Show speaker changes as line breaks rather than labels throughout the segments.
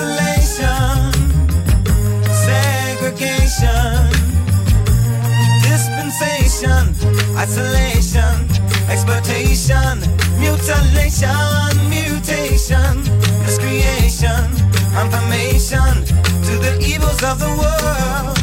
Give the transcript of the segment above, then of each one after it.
isolation, segregation, dispensation, isolation, exploitation, mutilation, mutation, miscreation, information to the evils of the world.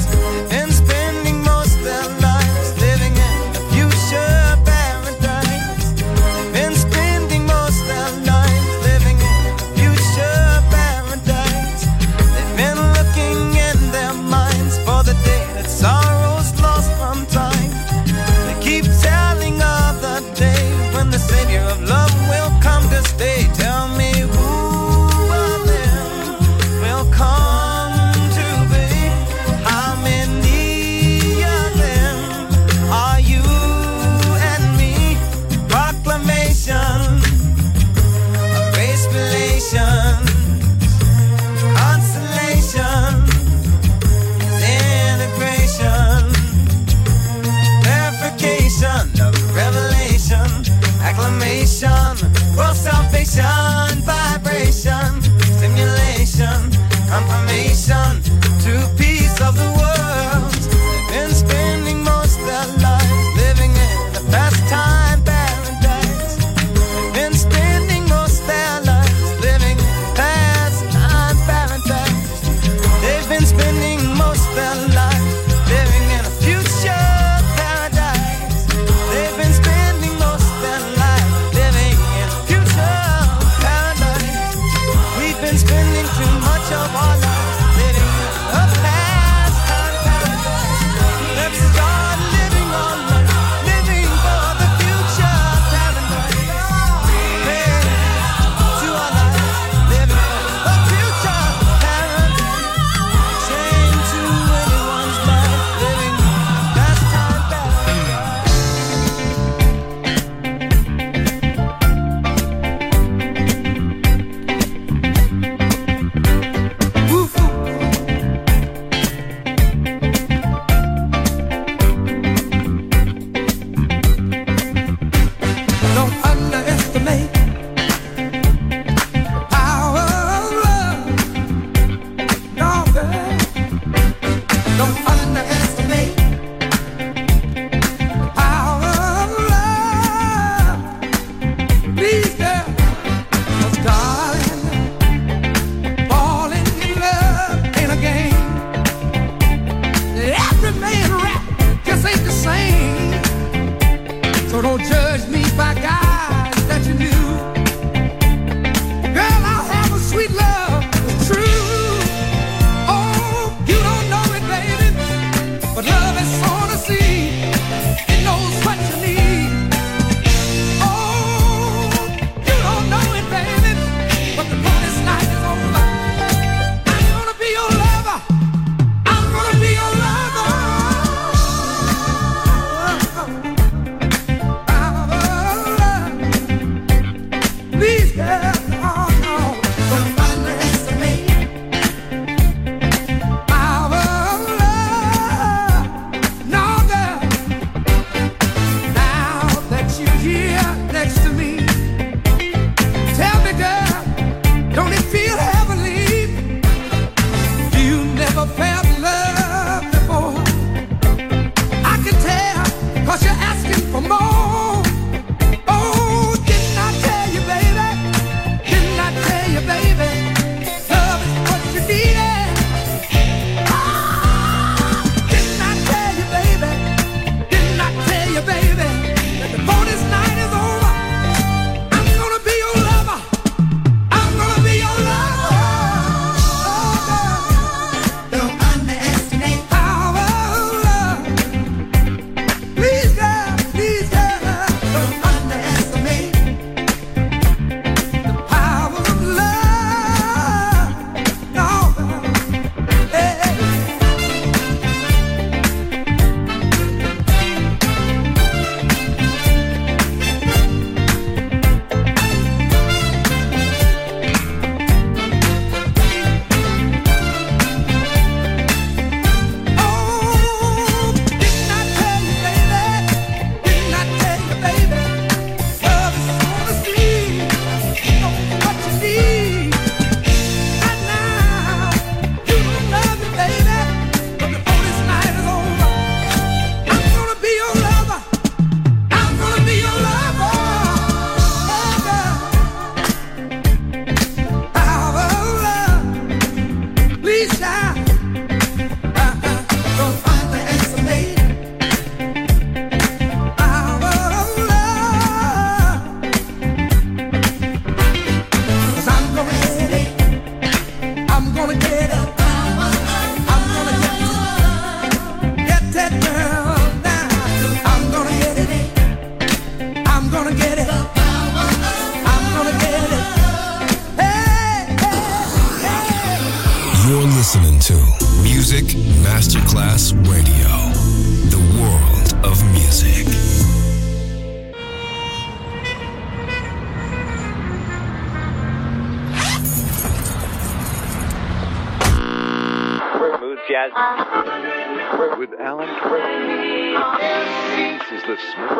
Christmas.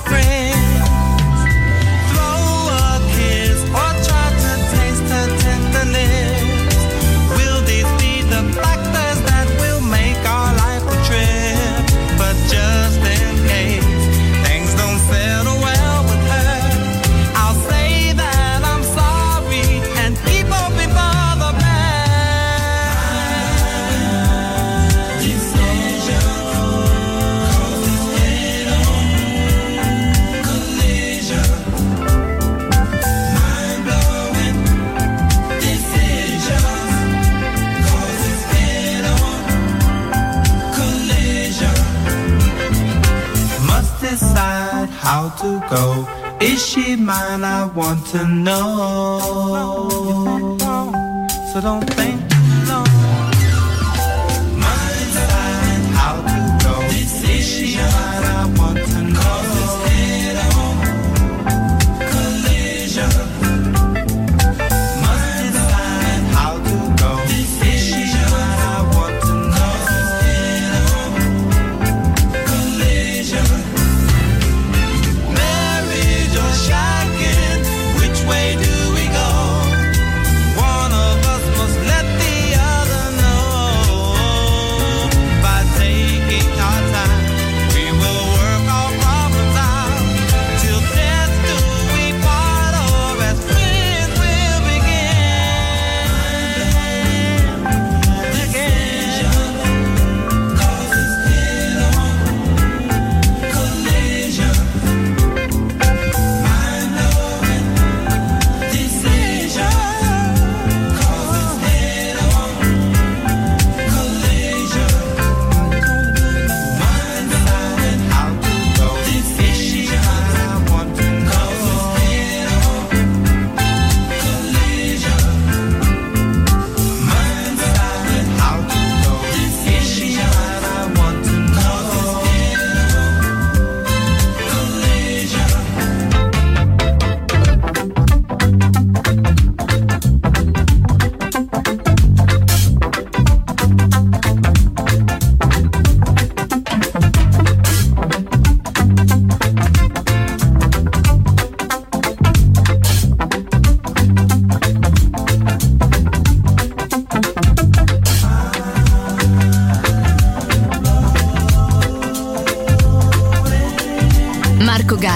friend. to
go. Is she mine? I want to know. So don't think.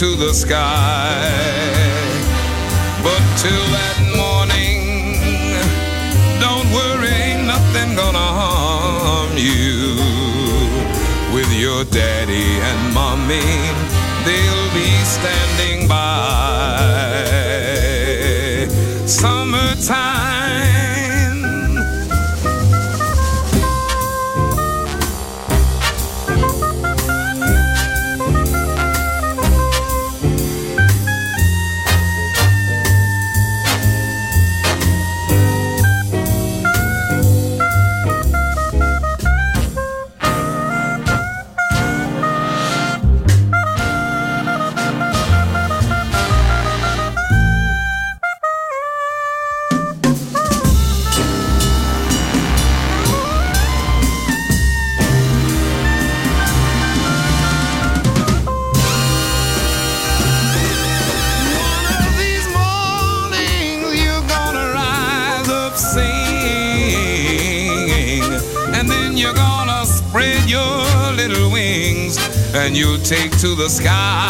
To the sky. But till that to the sky.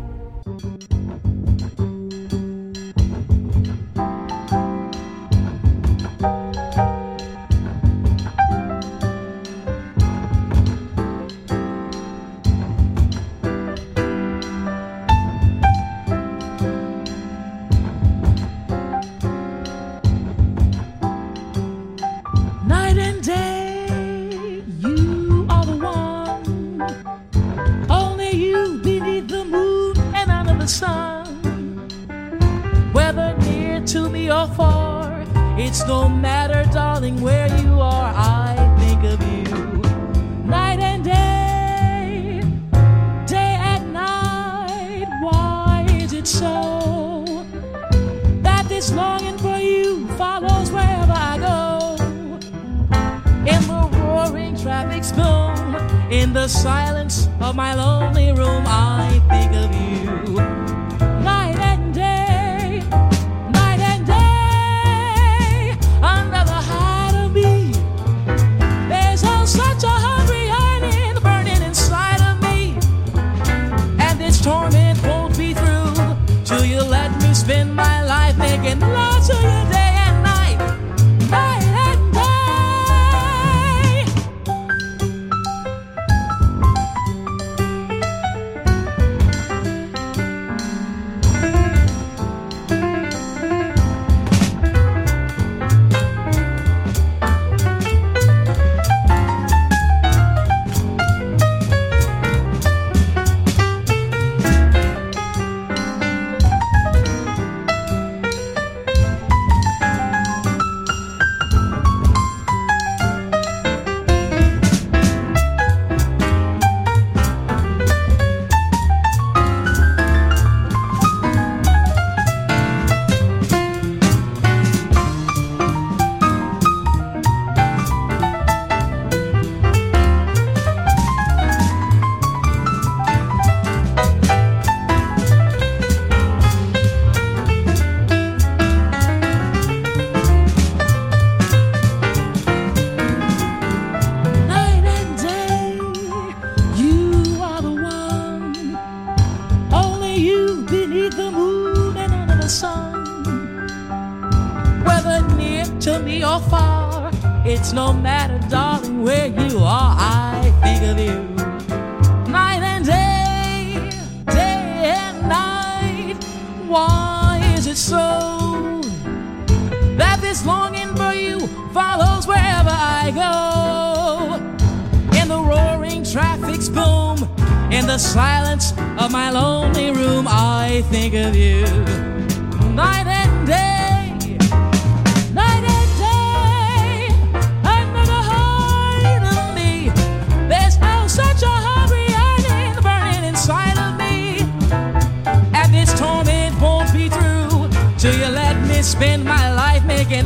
Do you let me spend my life making